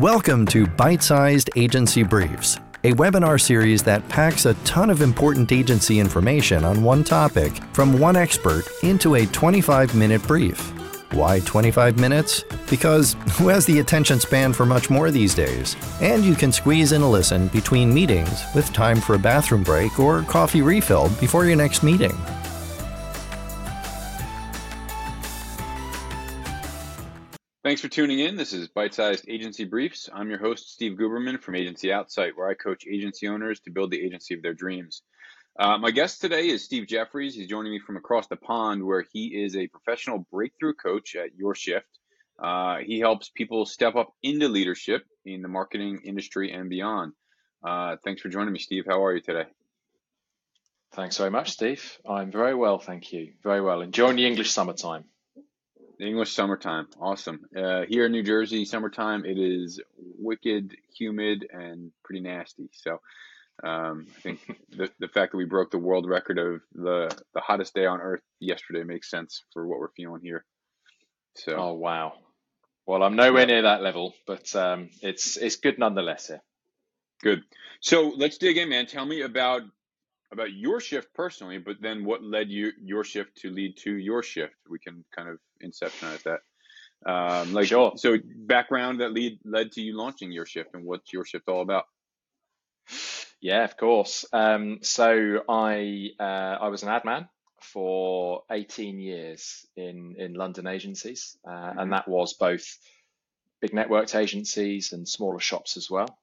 Welcome to Bite Sized Agency Briefs, a webinar series that packs a ton of important agency information on one topic from one expert into a 25 minute brief. Why 25 minutes? Because who has the attention span for much more these days? And you can squeeze in a listen between meetings with time for a bathroom break or coffee refill before your next meeting. Thanks for tuning in. This is Bite Sized Agency Briefs. I'm your host, Steve Guberman from Agency Outsight, where I coach agency owners to build the agency of their dreams. Uh, my guest today is Steve Jeffreys. He's joining me from across the pond, where he is a professional breakthrough coach at Your Shift. Uh, he helps people step up into leadership in the marketing industry and beyond. Uh, thanks for joining me, Steve. How are you today? Thanks very much, Steve. I'm very well, thank you. Very well. Enjoying the English summertime. English summertime, awesome. Uh, here in New Jersey, summertime, it is wicked, humid, and pretty nasty. So, um, I think the the fact that we broke the world record of the the hottest day on earth yesterday makes sense for what we're feeling here. So, oh wow. Well, I'm nowhere near that level, but um, it's it's good nonetheless here. Good. So let's dig in, man. Tell me about about your shift personally, but then what led you your shift to lead to your shift? We can kind of inceptionize that. Um, like sure. so background that lead led to you launching your shift and what's your shift all about? Yeah, of course. Um, so I uh, I was an ad man for 18 years in in London agencies, uh, mm-hmm. and that was both big networked agencies and smaller shops as well.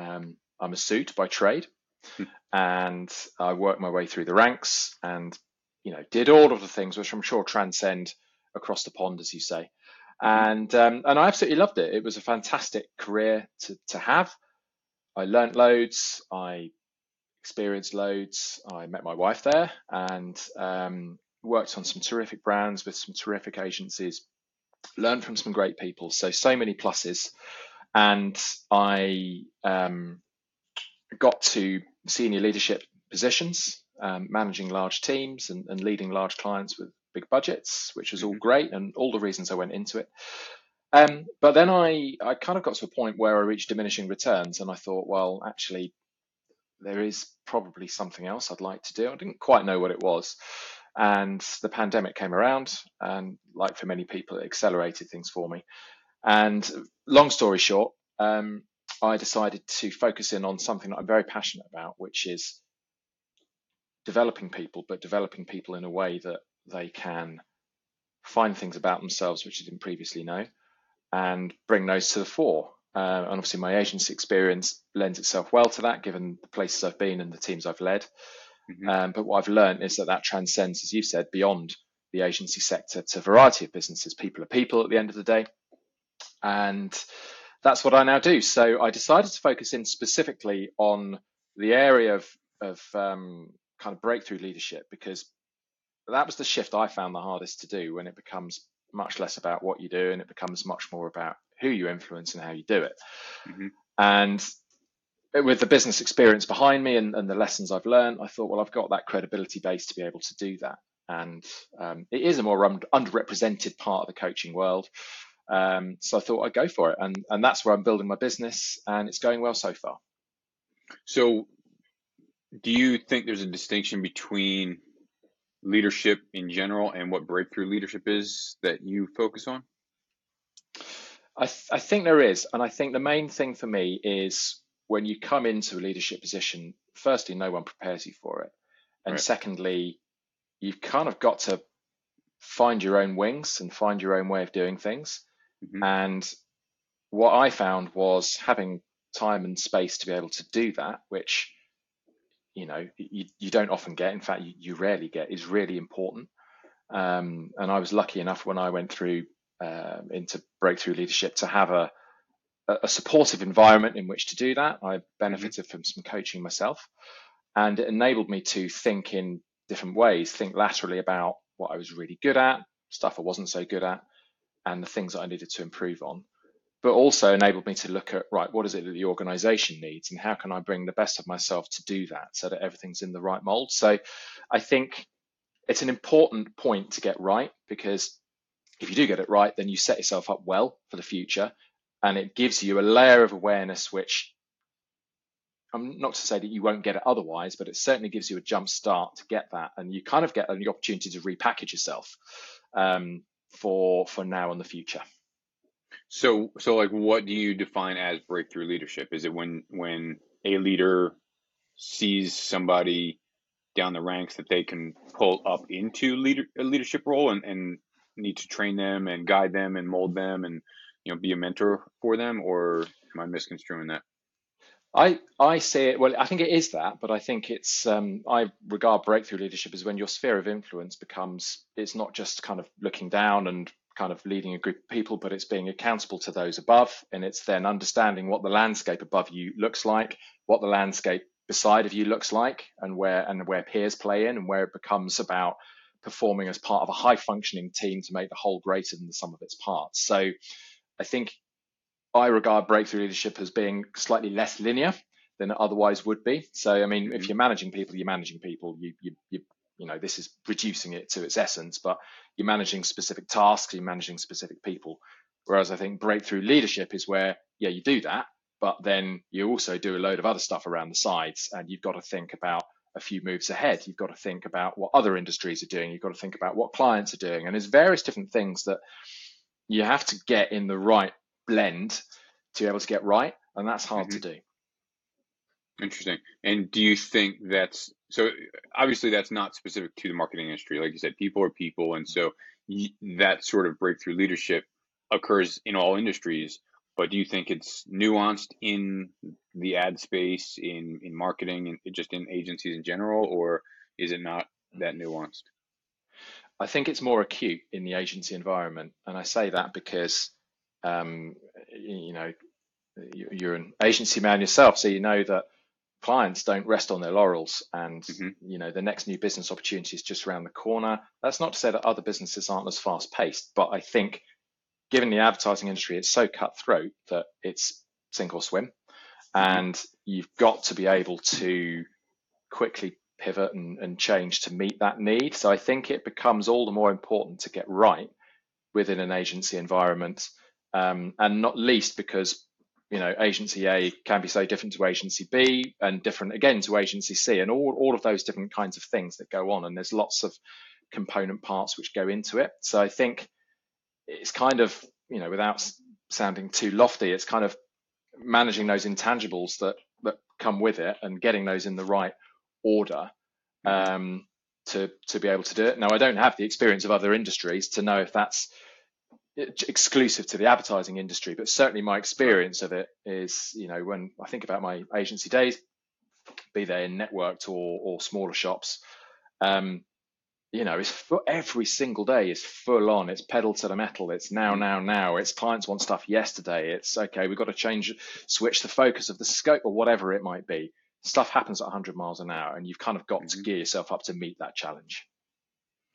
Um, I'm a suit by trade, and I worked my way through the ranks and you know did all of the things which I'm sure transcend across the pond, as you say. And um, and I absolutely loved it. It was a fantastic career to to have. I learnt loads. I experienced loads. I met my wife there and um, worked on some terrific brands with some terrific agencies. Learned from some great people. So so many pluses. And I um, got to senior leadership positions, um, managing large teams and, and, leading large clients with big budgets, which was all mm-hmm. great and all the reasons I went into it. Um, but then I, I kind of got to a point where I reached diminishing returns and I thought, well, actually, there is probably something else I'd like to do. I didn't quite know what it was. And the pandemic came around, and like for many people, it accelerated things for me. And long story short, um, I decided to focus in on something that I'm very passionate about, which is developing people, but developing people in a way that they can find things about themselves which they didn't previously know and bring those to the fore. Uh, and obviously, my agency experience lends itself well to that, given the places I've been and the teams I've led. Mm-hmm. Um, but what I've learned is that that transcends, as you've said, beyond the agency sector to a variety of businesses. People are people at the end of the day. And that's what I now do. So I decided to focus in specifically on the area of, of um, kind of breakthrough leadership because that was the shift I found the hardest to do when it becomes much less about what you do and it becomes much more about who you influence and how you do it. Mm-hmm. And with the business experience behind me and, and, the lessons I've learned, I thought, well, I've got that credibility base to be able to do that. And um, it is a more underrepresented part of the coaching world. Um, so I thought I'd go for it, and and that's where I'm building my business, and it's going well so far. So, do you think there's a distinction between leadership in general and what breakthrough leadership is that you focus on? I, th- I think there is, and I think the main thing for me is when you come into a leadership position. Firstly, no one prepares you for it, and right. secondly, you've kind of got to find your own wings and find your own way of doing things. Mm-hmm. And what I found was having time and space to be able to do that, which you know you, you don't often get. In fact, you, you rarely get, is really important. Um, and I was lucky enough when I went through um, into breakthrough leadership to have a a supportive environment in which to do that. I benefited mm-hmm. from some coaching myself, and it enabled me to think in different ways, think laterally about what I was really good at, stuff I wasn't so good at, and the things that I needed to improve on, but also enabled me to look at, right, what is it that the organization needs and how can I bring the best of myself to do that so that everything's in the right mold. So I think it's an important point to get right because if you do get it right, then you set yourself up well for the future. and it gives you a layer of awareness which I'm not to say that you won't get it otherwise, but it certainly gives you a jump start to get that, and you kind of get the opportunity to repackage yourself um, for for now and the future. So, so like, what do you define as breakthrough leadership? Is it when when a leader sees somebody down the ranks that they can pull up into leader a leadership role and, and need to train them and guide them and mold them and you know be a mentor for them, or am I misconstruing that? I, I see it, well, I think it is that, but I think it's, um, I regard breakthrough leadership as when your sphere of influence becomes, it's not just kind of looking down and kind of leading a group of people, but it's being accountable to those above. And it's then understanding what the landscape above you looks like, what the landscape beside of you looks like, and where, and where peers play in, and where it becomes about performing as part of a high functioning team to make the whole greater than the sum of its parts. So I think I regard breakthrough leadership as being slightly less linear than it otherwise would be. So, I mean, if mm-hmm. you're managing people, you're managing people. You, you, you, you know, this is reducing it to its essence, but you're managing specific tasks, you're managing specific people. Whereas I think breakthrough leadership is where, yeah, you do that, but then you also do a load of other stuff around the sides, and you've got to think about a few moves ahead. You've got to think about what other industries are doing. You've got to think about what clients are doing, and there's various different things that you have to get in the right blend to be able to get right, and that's hard mm-hmm. to do. Interesting. And do you think that's so? Obviously, that's not specific to the marketing industry. Like you said, people are people, and so that sort of breakthrough leadership occurs in all industries. But do you think it's nuanced in the ad space, in in marketing, and just in agencies in general, or is it not that nuanced? I think it's more acute in the agency environment, and I say that because um, you know, you're an agency man yourself, so you know that clients don't rest on their laurels and mm-hmm. you know the next new business opportunity is just around the corner. That's not to say that other businesses aren't as fast paced but i think given the advertising industry it's so cutthroat that it's sink or swim. And you've got to be able to quickly pivot and, and change to meet that need. So i think it becomes all the more important to get right within an agency environment um, and not least because you know agency A can be so different to agency B and different again to agency C, and all all of those different kinds of things that go on, and there's lots of component parts which go into it. So I think it's kind of you know without sounding too lofty, it's kind of managing those intangibles that that come with it and getting those in the right order um, to to be able to do it. Now I don't have the experience of other industries to know if that's exclusive to the advertising industry, but certainly my experience of it is, you know, when I think about my agency days, be they in networked or, or smaller shops, um, you know, it's for every single day is full on. It's pedal to the metal. It's now, now, now. It's clients want stuff yesterday. It's okay. We've got to change, switch the focus of the scope or whatever it might be. Stuff happens at 100 miles an hour, and you've kind of got mm-hmm. to gear yourself up to meet that challenge.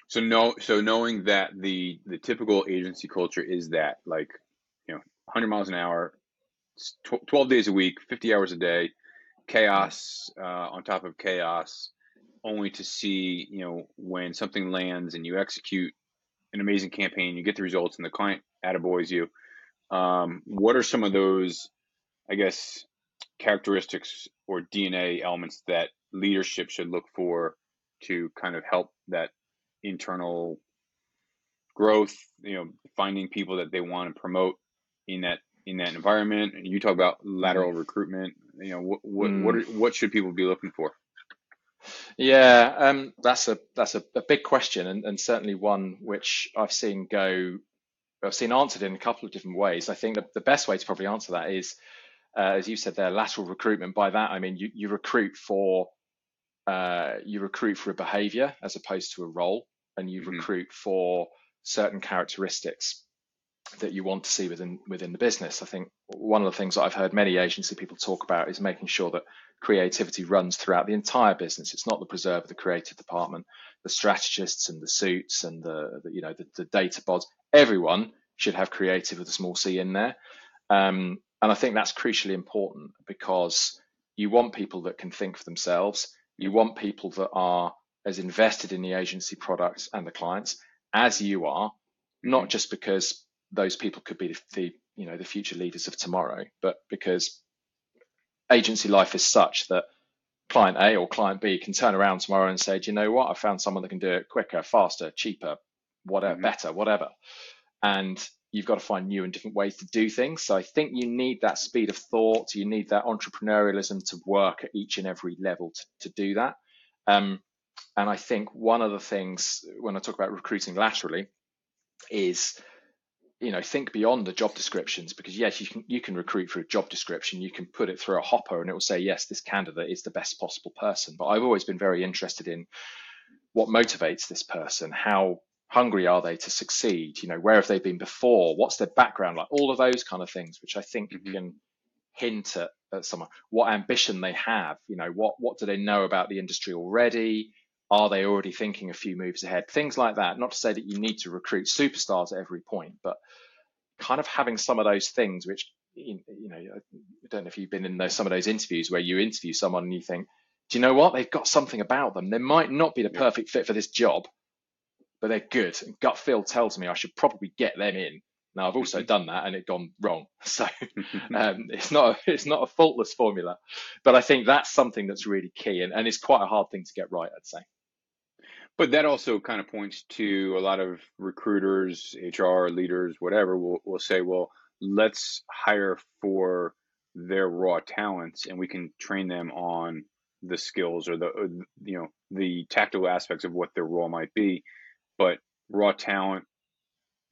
So no, so knowing that the the typical agency culture is that like, you know, 100 miles an hour, 12 days a week, 50 hours a day, chaos uh, on top of chaos, only to see you know when something lands and you execute an amazing campaign, you get the results, and the client attaboys you. Um, what are some of those, I guess, characteristics or DNA elements that leadership should look for to kind of help that internal growth, you know, finding people that they want to promote in that in that environment. You talk about lateral mm-hmm. recruitment. You know, what what mm. what, are, what should people be looking for? Yeah, um, that's a that's a, a big question, and, and certainly one which I've seen go, I've seen answered in a couple of different ways. I think that the best way to probably answer that is, uh, as you said there, lateral recruitment. By that I mean you you recruit for uh, you recruit for a behavior as opposed to a role, and you mm-hmm. recruit for certain characteristics that you want to see within within the business. I think one of the things that I've heard many agency people talk about is making sure that creativity runs throughout the entire business. It's not the preserve of the creative department, the strategists and the suits and the, the you know the, the, data bods. Everyone should have creative with a small c in there, um, and I think that's crucially important because you want people that can think for themselves. You want people that are as invested in the agency products and the clients as you are, not just because those people could be the you know the future leaders of tomorrow, but because agency life is such that client A or client B can turn around tomorrow and say, do you know what? I found someone that can do it quicker, faster, cheaper, whatever, mm-hmm. better, whatever. And you've got to find new and different ways to do things. So I think you need that speed of thought. You need that entrepreneurialism to work at each and every level to, to do that. Um, and I think one of the things when I talk about recruiting laterally is you know think beyond the job descriptions because yes you can you can recruit for a job description you can put it through a hopper and it will say yes this candidate is the best possible person but i've always been very interested in what motivates this person how hungry are they to succeed you know where have they been before what's their background like all of those kind of things which i think mm-hmm. can hint at, at someone what ambition they have you know what what do they know about the industry already are they already thinking a few moves ahead? Things like that. Not to say that you need to recruit superstars at every point, but kind of having some of those things, which you know, I don't know if you've been in those, some of those interviews where you interview someone and you think, do you know what? They've got something about them. They might not be the perfect fit for this job, but they're good. And gut feel tells me I should probably get them in. Now I've also done that and it gone wrong. So um, it's not a, it's not a faultless formula, but I think that's something that's really key and, and it's quite a hard thing to get right. I'd say. But that also kind of points to a lot of recruiters, HR leaders, whatever, will, will say, well, let's hire for their raw talents and we can train them on the skills or the, you know, the tactical aspects of what their role might be. But raw talent,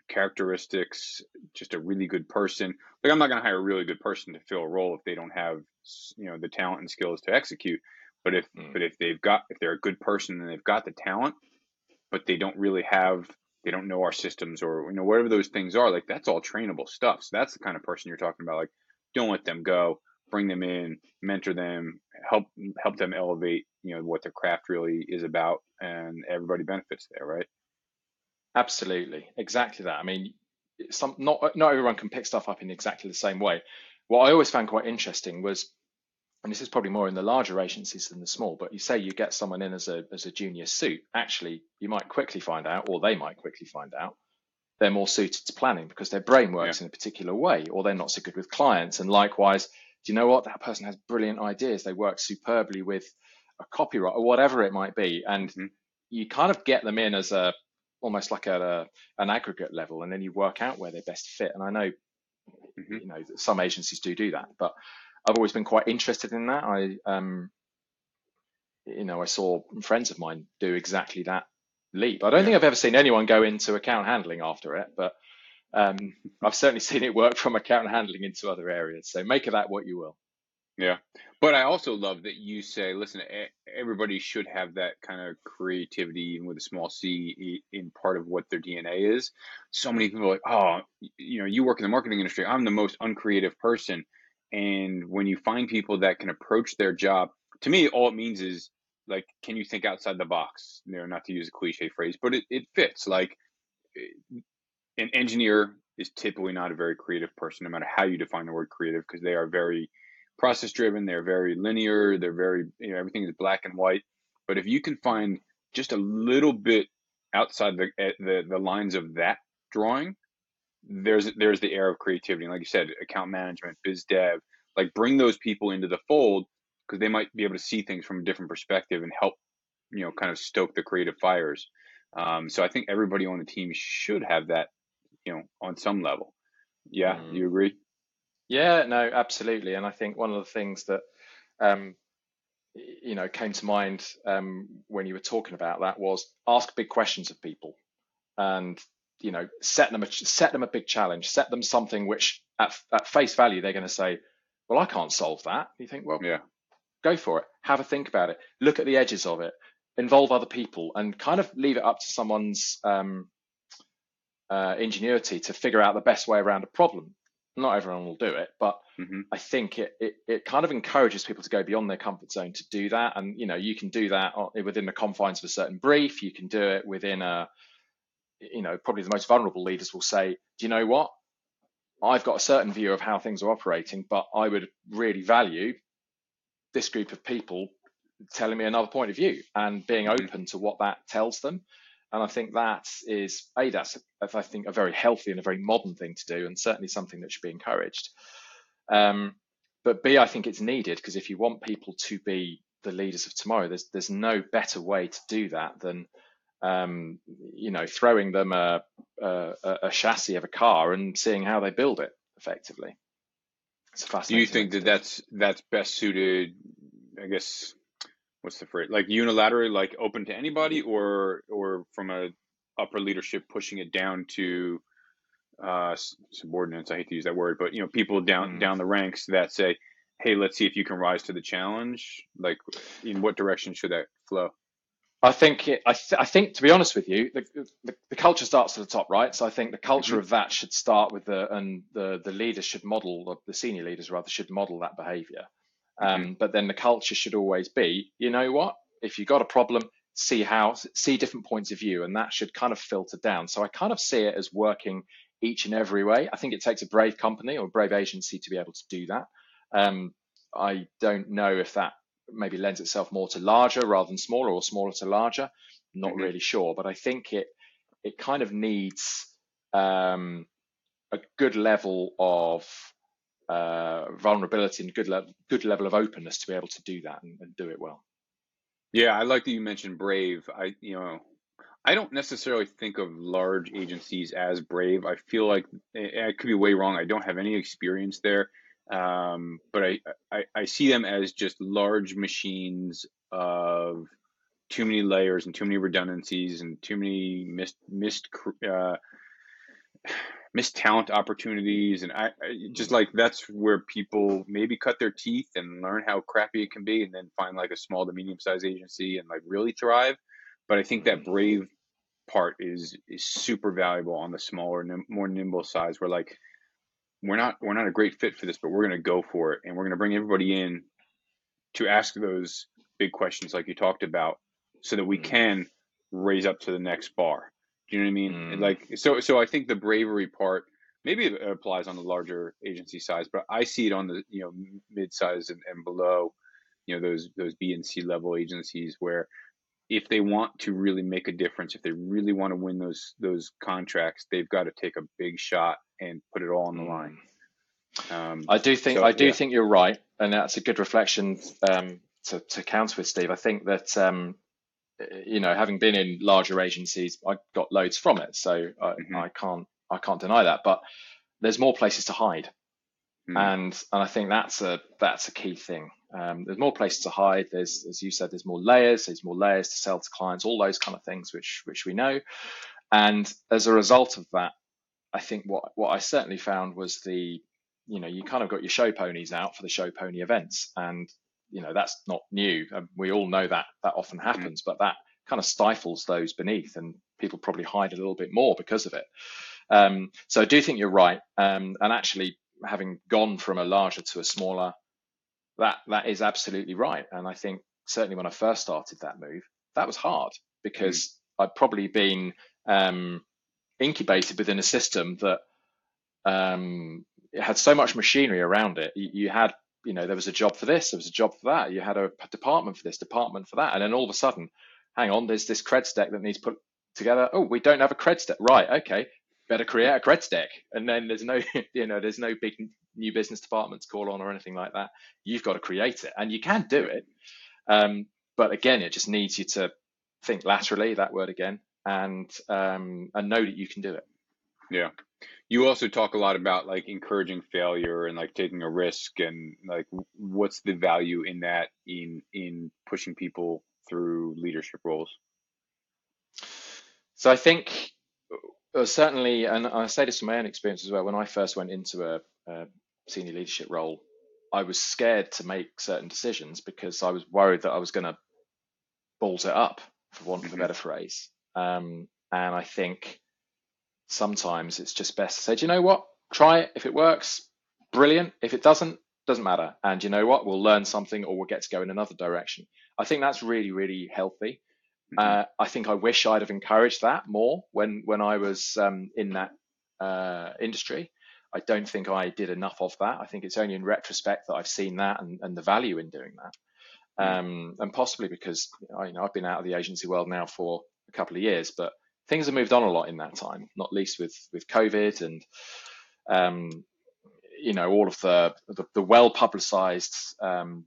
characteristics, just a really good person. Like, I'm not going to hire a really good person to fill a role if they don't have, you know, the talent and skills to execute. But if mm. but if they've got if they're a good person and they've got the talent, but they don't really have they don't know our systems or you know whatever those things are, like that's all trainable stuff. So that's the kind of person you're talking about. Like don't let them go, bring them in, mentor them, help help them elevate you know what their craft really is about, and everybody benefits there, right? Absolutely, exactly that. I mean, some not not everyone can pick stuff up in exactly the same way. What I always found quite interesting was and this is probably more in the larger agencies than the small, but you say you get someone in as a, as a junior suit, actually, you might quickly find out, or they might quickly find out, they're more suited to planning because their brain works yeah. in a particular way, or they're not so good with clients. And likewise, do you know what? That person has brilliant ideas. They work superbly with a copyright or whatever it might be. And mm-hmm. you kind of get them in as a almost like at a, an aggregate level, and then you work out where they best fit. And I know, mm-hmm. you know, some agencies do do that, but I've always been quite interested in that. I, um, you know, I saw friends of mine do exactly that leap. I don't yeah. think I've ever seen anyone go into account handling after it, but um, I've certainly seen it work from account handling into other areas. So make of that what you will. Yeah. But I also love that you say, listen, everybody should have that kind of creativity, even with a small c, in part of what their DNA is. So many people are like, oh, you know, you work in the marketing industry. I'm the most uncreative person. And when you find people that can approach their job, to me, all it means is like, can you think outside the box? You know, not to use a cliche phrase, but it, it fits. Like, eh, an engineer is typically not a very creative person, no matter how you define the word creative, because they are very process driven, they're very linear, they're very, you know, everything is black and white. But if you can find just a little bit outside the, eh, the, the lines of that drawing, there's there's the air of creativity. And like you said, account management, biz dev, like bring those people into the fold because they might be able to see things from a different perspective and help, you know, kind of stoke the creative fires. Um, so I think everybody on the team should have that, you know, on some level. Yeah, mm. you agree? Yeah, no, absolutely. And I think one of the things that, um, you know, came to mind um, when you were talking about that was ask big questions of people. And you know, set them a, set them a big challenge, set them something which at, at face value they're going to say, well, I can't solve that. You think, well, yeah, go for it. Have a think about it. Look at the edges of it. Involve other people, and kind of leave it up to someone's um, uh, ingenuity to figure out the best way around a problem. Not everyone will do it, but mm-hmm. I think it, it it kind of encourages people to go beyond their comfort zone to do that. And you know, you can do that within the confines of a certain brief. You can do it within a you know, probably the most vulnerable leaders will say, do you know what? I've got a certain view of how things are operating, but I would really value this group of people telling me another point of view and being mm-hmm. open to what that tells them. And I think that is a that's I think a very healthy and a very modern thing to do, and certainly something that should be encouraged. Um, but B, I think it's needed because if you want people to be the leaders of tomorrow, there's there's no better way to do that than um, you know throwing them a, a, a chassis of a car and seeing how they build it effectively. Do you think that that's that's best suited? I guess what's the phrase? Like unilaterally, like open to anybody, or or from a upper leadership pushing it down to uh, subordinates. I hate to use that word, but you know, people down mm. down the ranks that say, "Hey, let's see if you can rise to the challenge." Like, in what direction should that flow? I think it, I, th- I think to be honest with you, the, the, the, culture starts at the top, right? So I think the culture mm-hmm. of that should start with the and the the leaders should model the senior leaders rather should model that behavior. Um. But then the culture should always be, you know what? If you've got a problem, see how see different points of view, and that should kind of filter down. So I kind of see it as working each and every way. I think it takes a brave company or a brave agency to be able to do that. Um, I don't know if that maybe lends itself more to larger rather than smaller or smaller to larger. Not mm-hmm. really sure, but I think it it kind of needs um, a good level of uh, vulnerability and good level good level of openness to be able to do that and, and do it well. Yeah, I like that you mentioned brave. I you know I don't necessarily think of large agencies as brave. I feel like I could be way wrong. I don't have any experience there. Um, but I, I, I see them as just large machines of too many layers and too many redundancies and too many missed missed uh, missed talent opportunities and I, I, just like that's where people maybe cut their teeth and learn how crappy it can be and then find like a small to medium sized agency and like really thrive but i think that brave part is is super valuable on the smaller more nimble size where like we're not we're not a great fit for this, but we're going to go for it, and we're going to bring everybody in to ask those big questions like you talked about, so that we mm. can raise up to the next bar. Do you know what I mean? Mm. Like so so I think the bravery part maybe it applies on the larger agency size, but I see it on the you know mid size and, and below, you know those those B and C level agencies where if they want to really make a difference, if they really want to win those those contracts, they've got to take a big shot and put it all on the mm. line. Um, I do think so, I do yeah. think you're right, and that's a good reflection um, to, to counter with Steve. I think that um, you know, having been in larger agencies, I got loads from it, so I, mm-hmm. I can't I can't deny that. But there's more places to hide, mm. and and I think that's a that's a key thing. Um, there's more places to hide. There's, as you said, there's more layers. There's more layers to sell to clients. All those kind of things, which which we know. And as a result of that, I think what what I certainly found was the, you know, you kind of got your show ponies out for the show pony events, and you know that's not new. Um, we all know that that often mm-hmm. happens, but that kind of stifles those beneath, and people probably hide a little bit more because of it. Um, so I do think you're right, um, and actually having gone from a larger to a smaller that that is absolutely right. And I think certainly when I first started that move, that was hard because mm. I'd probably been um, incubated within a system that um, had so much machinery around it. You, you, had, you know, there was a job for this, there was a job for that. You had a department for this, department for that, and then all of a sudden, hang on, there's this creds deck that needs put together. Oh, we don't have a creds deck, right? Okay, better create a creds deck. And then there's no, you know, there's no big new business departments call on or anything like that. You've got to create it, and you can do it. Um, but again, it just needs you to think laterally. That word again, and um, and know that you can do it. Yeah. You also talk a lot about like encouraging failure and like taking a risk and like what's the value in that in in pushing people through leadership roles. So I think uh, certainly, and I say this from my own experience as well. When I first went into a, a senior leadership role, I was scared to make certain decisions because I was worried that I was going to balls it up, for want of a mm-hmm. better phrase. Um, and I think sometimes it's just best to say, do you know what? Try it. If it works, brilliant. If it doesn't, doesn't matter. And you know what? We'll learn something or we'll get to go in another direction. I think that's really, really healthy. Mm-hmm. Uh, I think I wish I'd have encouraged that more when when I was um, in that uh, industry. I don't think I did enough of that. I think it's only in retrospect that I've seen that and, and the value in doing that. Hmm. Um, and possibly because you know, I've been out of the agency world now for a couple of years, but things have moved on a lot in that time, not least with with COVID and um, you know all of the the, the well publicized um,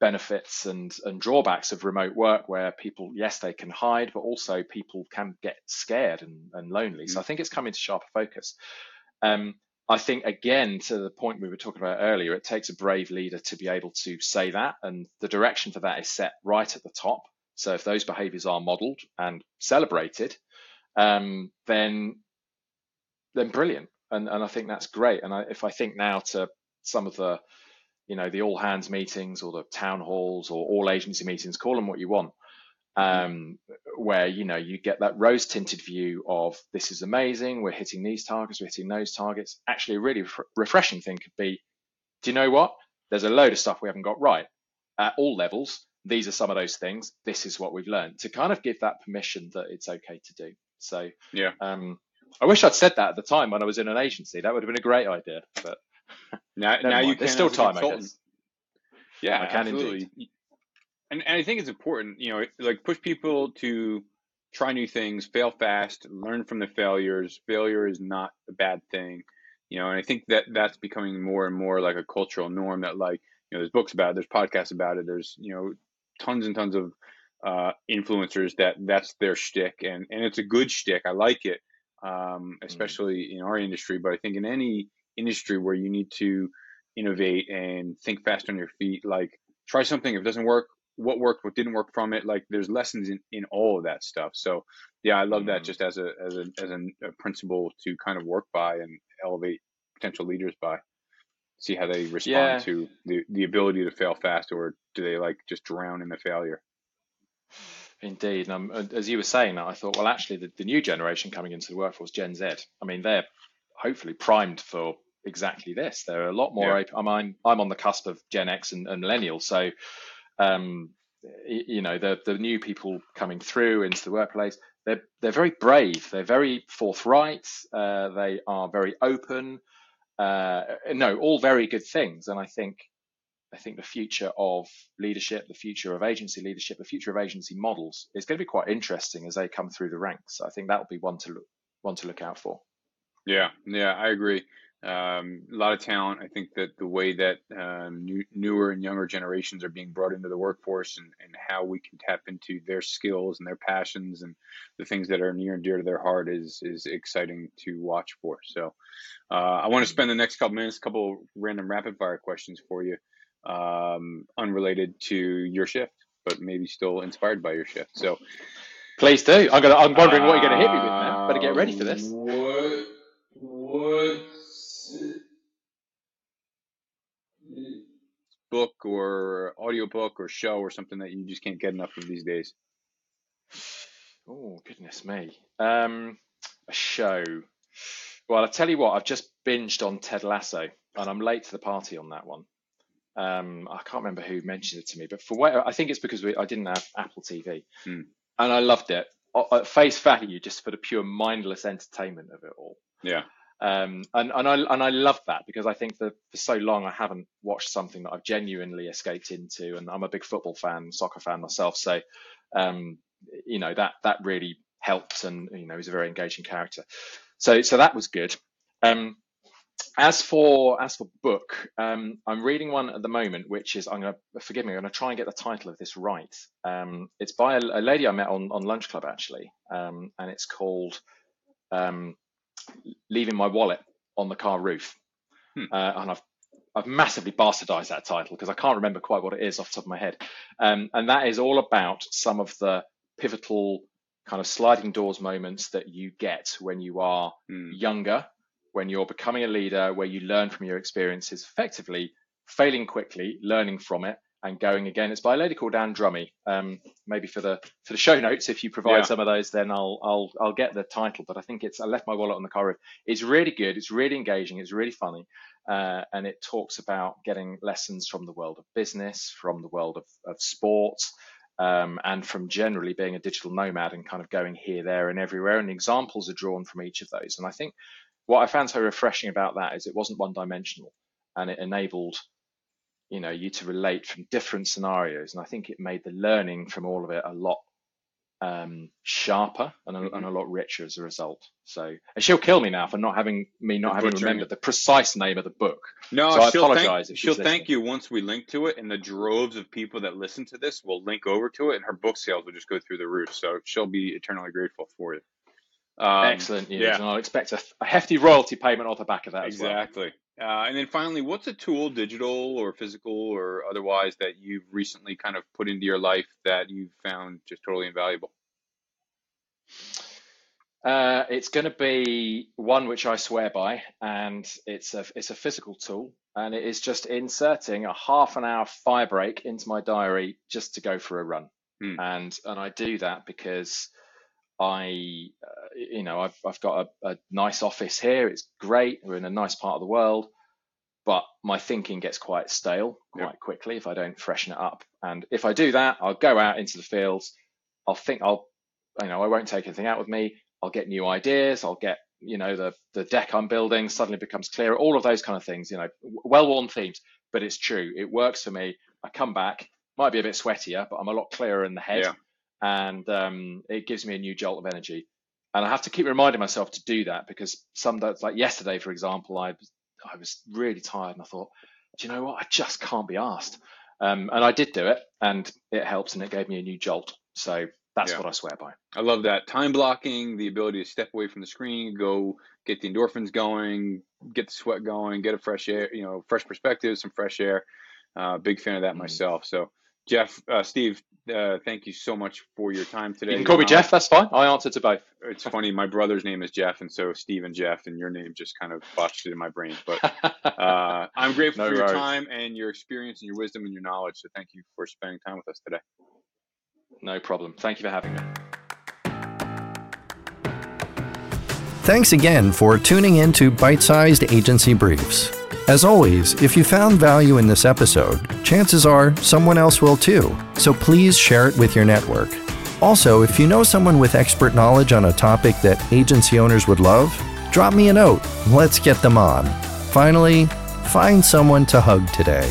benefits and and drawbacks of remote work, where people yes they can hide, but also people can get scared and, and lonely. So I think it's come into sharper focus. Um, I think again to the point we were talking about earlier, it takes a brave leader to be able to say that, and the direction for that is set right at the top. So if those behaviours are modelled and celebrated, um, then then brilliant, and and I think that's great. And I, if I think now to some of the, you know, the all hands meetings or the town halls or all agency meetings, call them what you want, um, where you know you get that rose tinted view of this is amazing, we're hitting these targets, we're hitting those targets. Actually, a really re- refreshing thing could be, do you know what? There's a load of stuff we haven't got right at all levels. These are some of those things. This is what we've learned to kind of give that permission that it's okay to do. So yeah, um, I wish I'd said that at the time when I was in an agency. That would have been a great idea. But now, now you can. There's still time, I guess. Yeah, I can absolutely. indeed. And, and I think it's important, you know, like push people to try new things, fail fast, learn from the failures. Failure is not a bad thing, you know. And I think that that's becoming more and more like a cultural norm. That like, you know, there's books about it, there's podcasts about it, there's you know, tons and tons of uh, influencers that that's their shtick, and and it's a good shtick. I like it, um, especially mm. in our industry. But I think in any industry where you need to innovate and think fast on your feet, like try something. If it doesn't work, what worked, what didn't work from it. Like there's lessons in, in all of that stuff. So yeah, I love mm. that just as a as a as a, a principle to kind of work by and elevate potential leaders by see how they respond yeah. to the, the ability to fail fast or do they like just drown in the failure Indeed, and um, as you were saying that, I thought, well, actually, the, the new generation coming into the workforce, Gen Z, I mean, they're hopefully primed for exactly this. They're a lot more yeah. open. I mean, I'm on the cusp of Gen X and, and millennials, so um, you know, the the new people coming through into the workplace, they're they're very brave. They're very forthright. Uh, they are very open. Uh, no, all very good things, and I think I think the future of leadership, the future of agency leadership, the future of agency models is going to be quite interesting as they come through the ranks. I think that will be one to look one to look out for. Yeah, yeah, I agree. Um, a lot of talent. I think that the way that um, new, newer and younger generations are being brought into the workforce and, and how we can tap into their skills and their passions and the things that are near and dear to their heart is is exciting to watch for. So, uh, I want to spend the next couple minutes, a couple random rapid fire questions for you um, unrelated to your shift, but maybe still inspired by your shift. So, please do. I'm gonna. I'm wondering what you're gonna hit me with now. Better get ready for this. What? What? Book or audio book or show or something that you just can't get enough of these days. Oh goodness me. Um, a show. Well, I tell you what. I've just binged on Ted Lasso, and I'm late to the party on that one. Um, I can't remember who mentioned it to me, but for what I think it's because we, I didn't have Apple TV, hmm. and I loved it at face value, just for the pure mindless entertainment of it all. Yeah. Um, and and I and I love that because I think that for so long I haven't watched something that I've genuinely escaped into, and I'm a big football fan, soccer fan myself, so um, you know that that really helped, and you know he's a very engaging character. So so that was good. Um, as for as for book, um, I'm reading one at the moment, which is I'm gonna forgive me. I'm gonna try and get the title of this right. Um, it's by a, a, lady I met on on Lunch Club actually, um, and it's called um, "Leaving My Wallet on the Car Roof," hmm. uh, and I've I've massively bastardized that title because I can't remember quite what it is off the top of my head, um, and that is all about some of the pivotal kind of sliding doors moments that you get when you are hmm. younger when you're becoming a leader where you learn from your experiences effectively failing quickly learning from it and going again it's by a lady called anne Drummy. um, maybe for the for the show notes if you provide yeah. some of those then i'll i'll i'll get the title but i think it's i left my wallet on the car roof it's really good it's really engaging it's really funny uh, and it talks about getting lessons from the world of business from the world of, of sports um, and from generally being a digital nomad and kind of going here, there, and everywhere. And examples are drawn from each of those. And I think what I found so refreshing about that is it wasn't one dimensional and it enabled you know you to relate from different scenarios and I think it made the learning from all of it a lot um, sharper and a, mm-hmm. and a, lot richer as a result. So, and she'll kill me now for not having me not having remembered the precise name of the book. No, so I apologize. Thank, she'll thank you once we link to it, and the droves of people that listen to this will link over to it, and her book sales will just go through the roof. So she'll be eternally grateful for it. Um, Excellent news, yeah. and I'll expect a, a, hefty royalty payment off the back of that. Exactly. Well. Uh, and then finally, what's a tool, digital or physical or otherwise, that you've recently kind of put into your life that you've found just totally invaluable? Uh, it's going to be one which I swear by, and it's a it's a physical tool, and it is just inserting a half an hour fire break into my diary just to go for a run, hmm. and and I do that because I, uh, you know, I've I've got a, a nice office here. It's great. We're in a nice part of the world, but my thinking gets quite stale quite quickly if I don't freshen it up. And if I do that, I'll go out into the fields. I'll think I'll you know, I won't take anything out with me. I'll get new ideas. I'll get, you know, the the deck I'm building suddenly becomes clearer. All of those kind of things, you know, well-worn themes, but it's true. It works for me. I come back, might be a bit sweatier, but I'm a lot clearer in the head, yeah. And um, it gives me a new jolt of energy. And I have to keep reminding myself to do that because some days, like yesterday, for example, I I was really tired and I thought, do you know what? I just can't be asked. Um, and I did do it, and it helps, and it gave me a new jolt. So that's yeah. what I swear by. I love that time blocking, the ability to step away from the screen, go get the endorphins going, get the sweat going, get a fresh air, you know, fresh perspective, some fresh air. Uh, big fan of that mm. myself. So, Jeff, uh, Steve, uh, thank you so much for your time today. You can call me Jeff. That's fine. I answer to both. It's funny. My brother's name is Jeff, and so Steve and Jeff, and your name just kind of botched it in my brain. But uh, I'm grateful no for your time and your experience and your wisdom and your knowledge. So, thank you for spending time with us today. No problem. Thank you for having me. Thanks again for tuning in to Bite Sized Agency Briefs. As always, if you found value in this episode, chances are someone else will too, so please share it with your network. Also, if you know someone with expert knowledge on a topic that agency owners would love, drop me a note. Let's get them on. Finally, find someone to hug today.